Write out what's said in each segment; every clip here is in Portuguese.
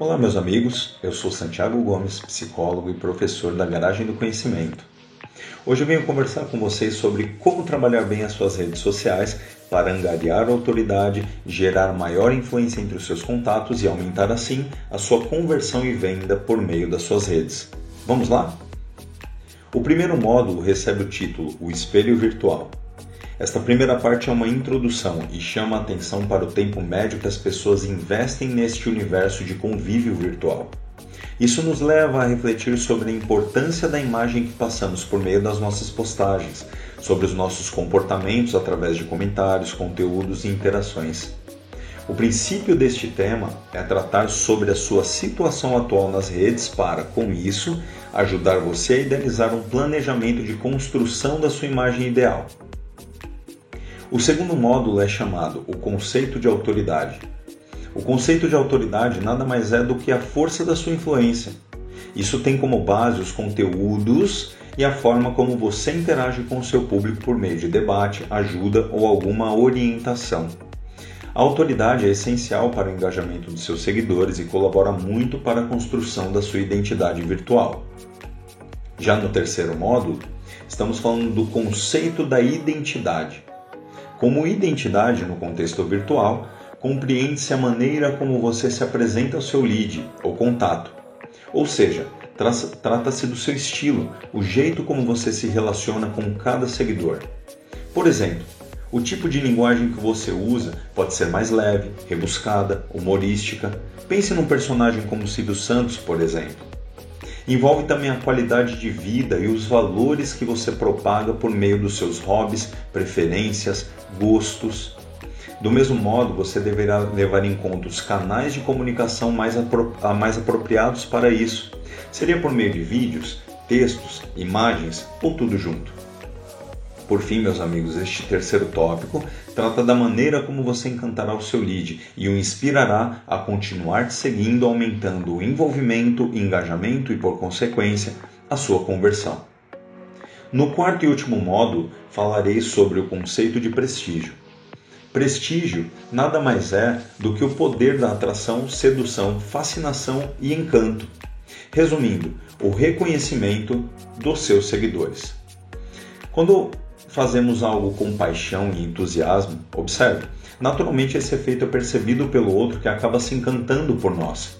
Olá, meus amigos. Eu sou Santiago Gomes, psicólogo e professor da Garagem do Conhecimento. Hoje eu venho conversar com vocês sobre como trabalhar bem as suas redes sociais para angariar autoridade, gerar maior influência entre os seus contatos e aumentar assim a sua conversão e venda por meio das suas redes. Vamos lá? O primeiro módulo recebe o título O Espelho Virtual. Esta primeira parte é uma introdução e chama a atenção para o tempo médio que as pessoas investem neste universo de convívio virtual. Isso nos leva a refletir sobre a importância da imagem que passamos por meio das nossas postagens, sobre os nossos comportamentos através de comentários, conteúdos e interações. O princípio deste tema é tratar sobre a sua situação atual nas redes para, com isso, ajudar você a idealizar um planejamento de construção da sua imagem ideal. O segundo módulo é chamado o conceito de autoridade. O conceito de autoridade nada mais é do que a força da sua influência. Isso tem como base os conteúdos e a forma como você interage com o seu público por meio de debate, ajuda ou alguma orientação. A autoridade é essencial para o engajamento dos seus seguidores e colabora muito para a construção da sua identidade virtual. Já no terceiro módulo, estamos falando do conceito da identidade. Como identidade no contexto virtual, compreende-se a maneira como você se apresenta ao seu lead ou contato. Ou seja, trata-se do seu estilo, o jeito como você se relaciona com cada seguidor. Por exemplo, o tipo de linguagem que você usa pode ser mais leve, rebuscada, humorística. Pense num personagem como Silvio Santos, por exemplo. Envolve também a qualidade de vida e os valores que você propaga por meio dos seus hobbies, preferências, gostos. Do mesmo modo, você deverá levar em conta os canais de comunicação mais, apro mais apropriados para isso. Seria por meio de vídeos, textos, imagens ou tudo junto. Por fim, meus amigos, este terceiro tópico trata da maneira como você encantará o seu lead e o inspirará a continuar te seguindo, aumentando o envolvimento, engajamento e, por consequência, a sua conversão. No quarto e último módulo, falarei sobre o conceito de prestígio. Prestígio nada mais é do que o poder da atração, sedução, fascinação e encanto. Resumindo, o reconhecimento dos seus seguidores. Quando fazemos algo com paixão e entusiasmo, observe, naturalmente esse efeito é percebido pelo outro que acaba se encantando por nós.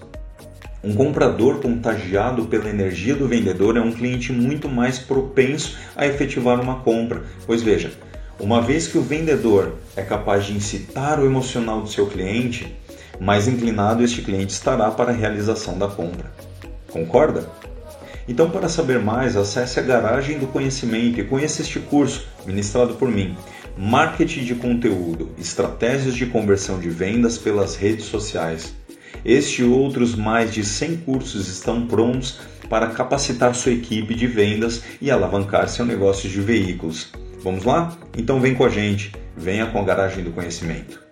Um comprador contagiado pela energia do vendedor é um cliente muito mais propenso a efetivar uma compra, pois veja, uma vez que o vendedor é capaz de incitar o emocional do seu cliente, mais inclinado este cliente estará para a realização da compra. Concorda? Então, para saber mais, acesse a Garagem do Conhecimento e conheça este curso ministrado por mim. Marketing de conteúdo, estratégias de conversão de vendas pelas redes sociais. Este e outros mais de 100 cursos estão prontos para capacitar sua equipe de vendas e alavancar seu negócio de veículos. Vamos lá? Então vem com a gente, venha com a Garagem do Conhecimento.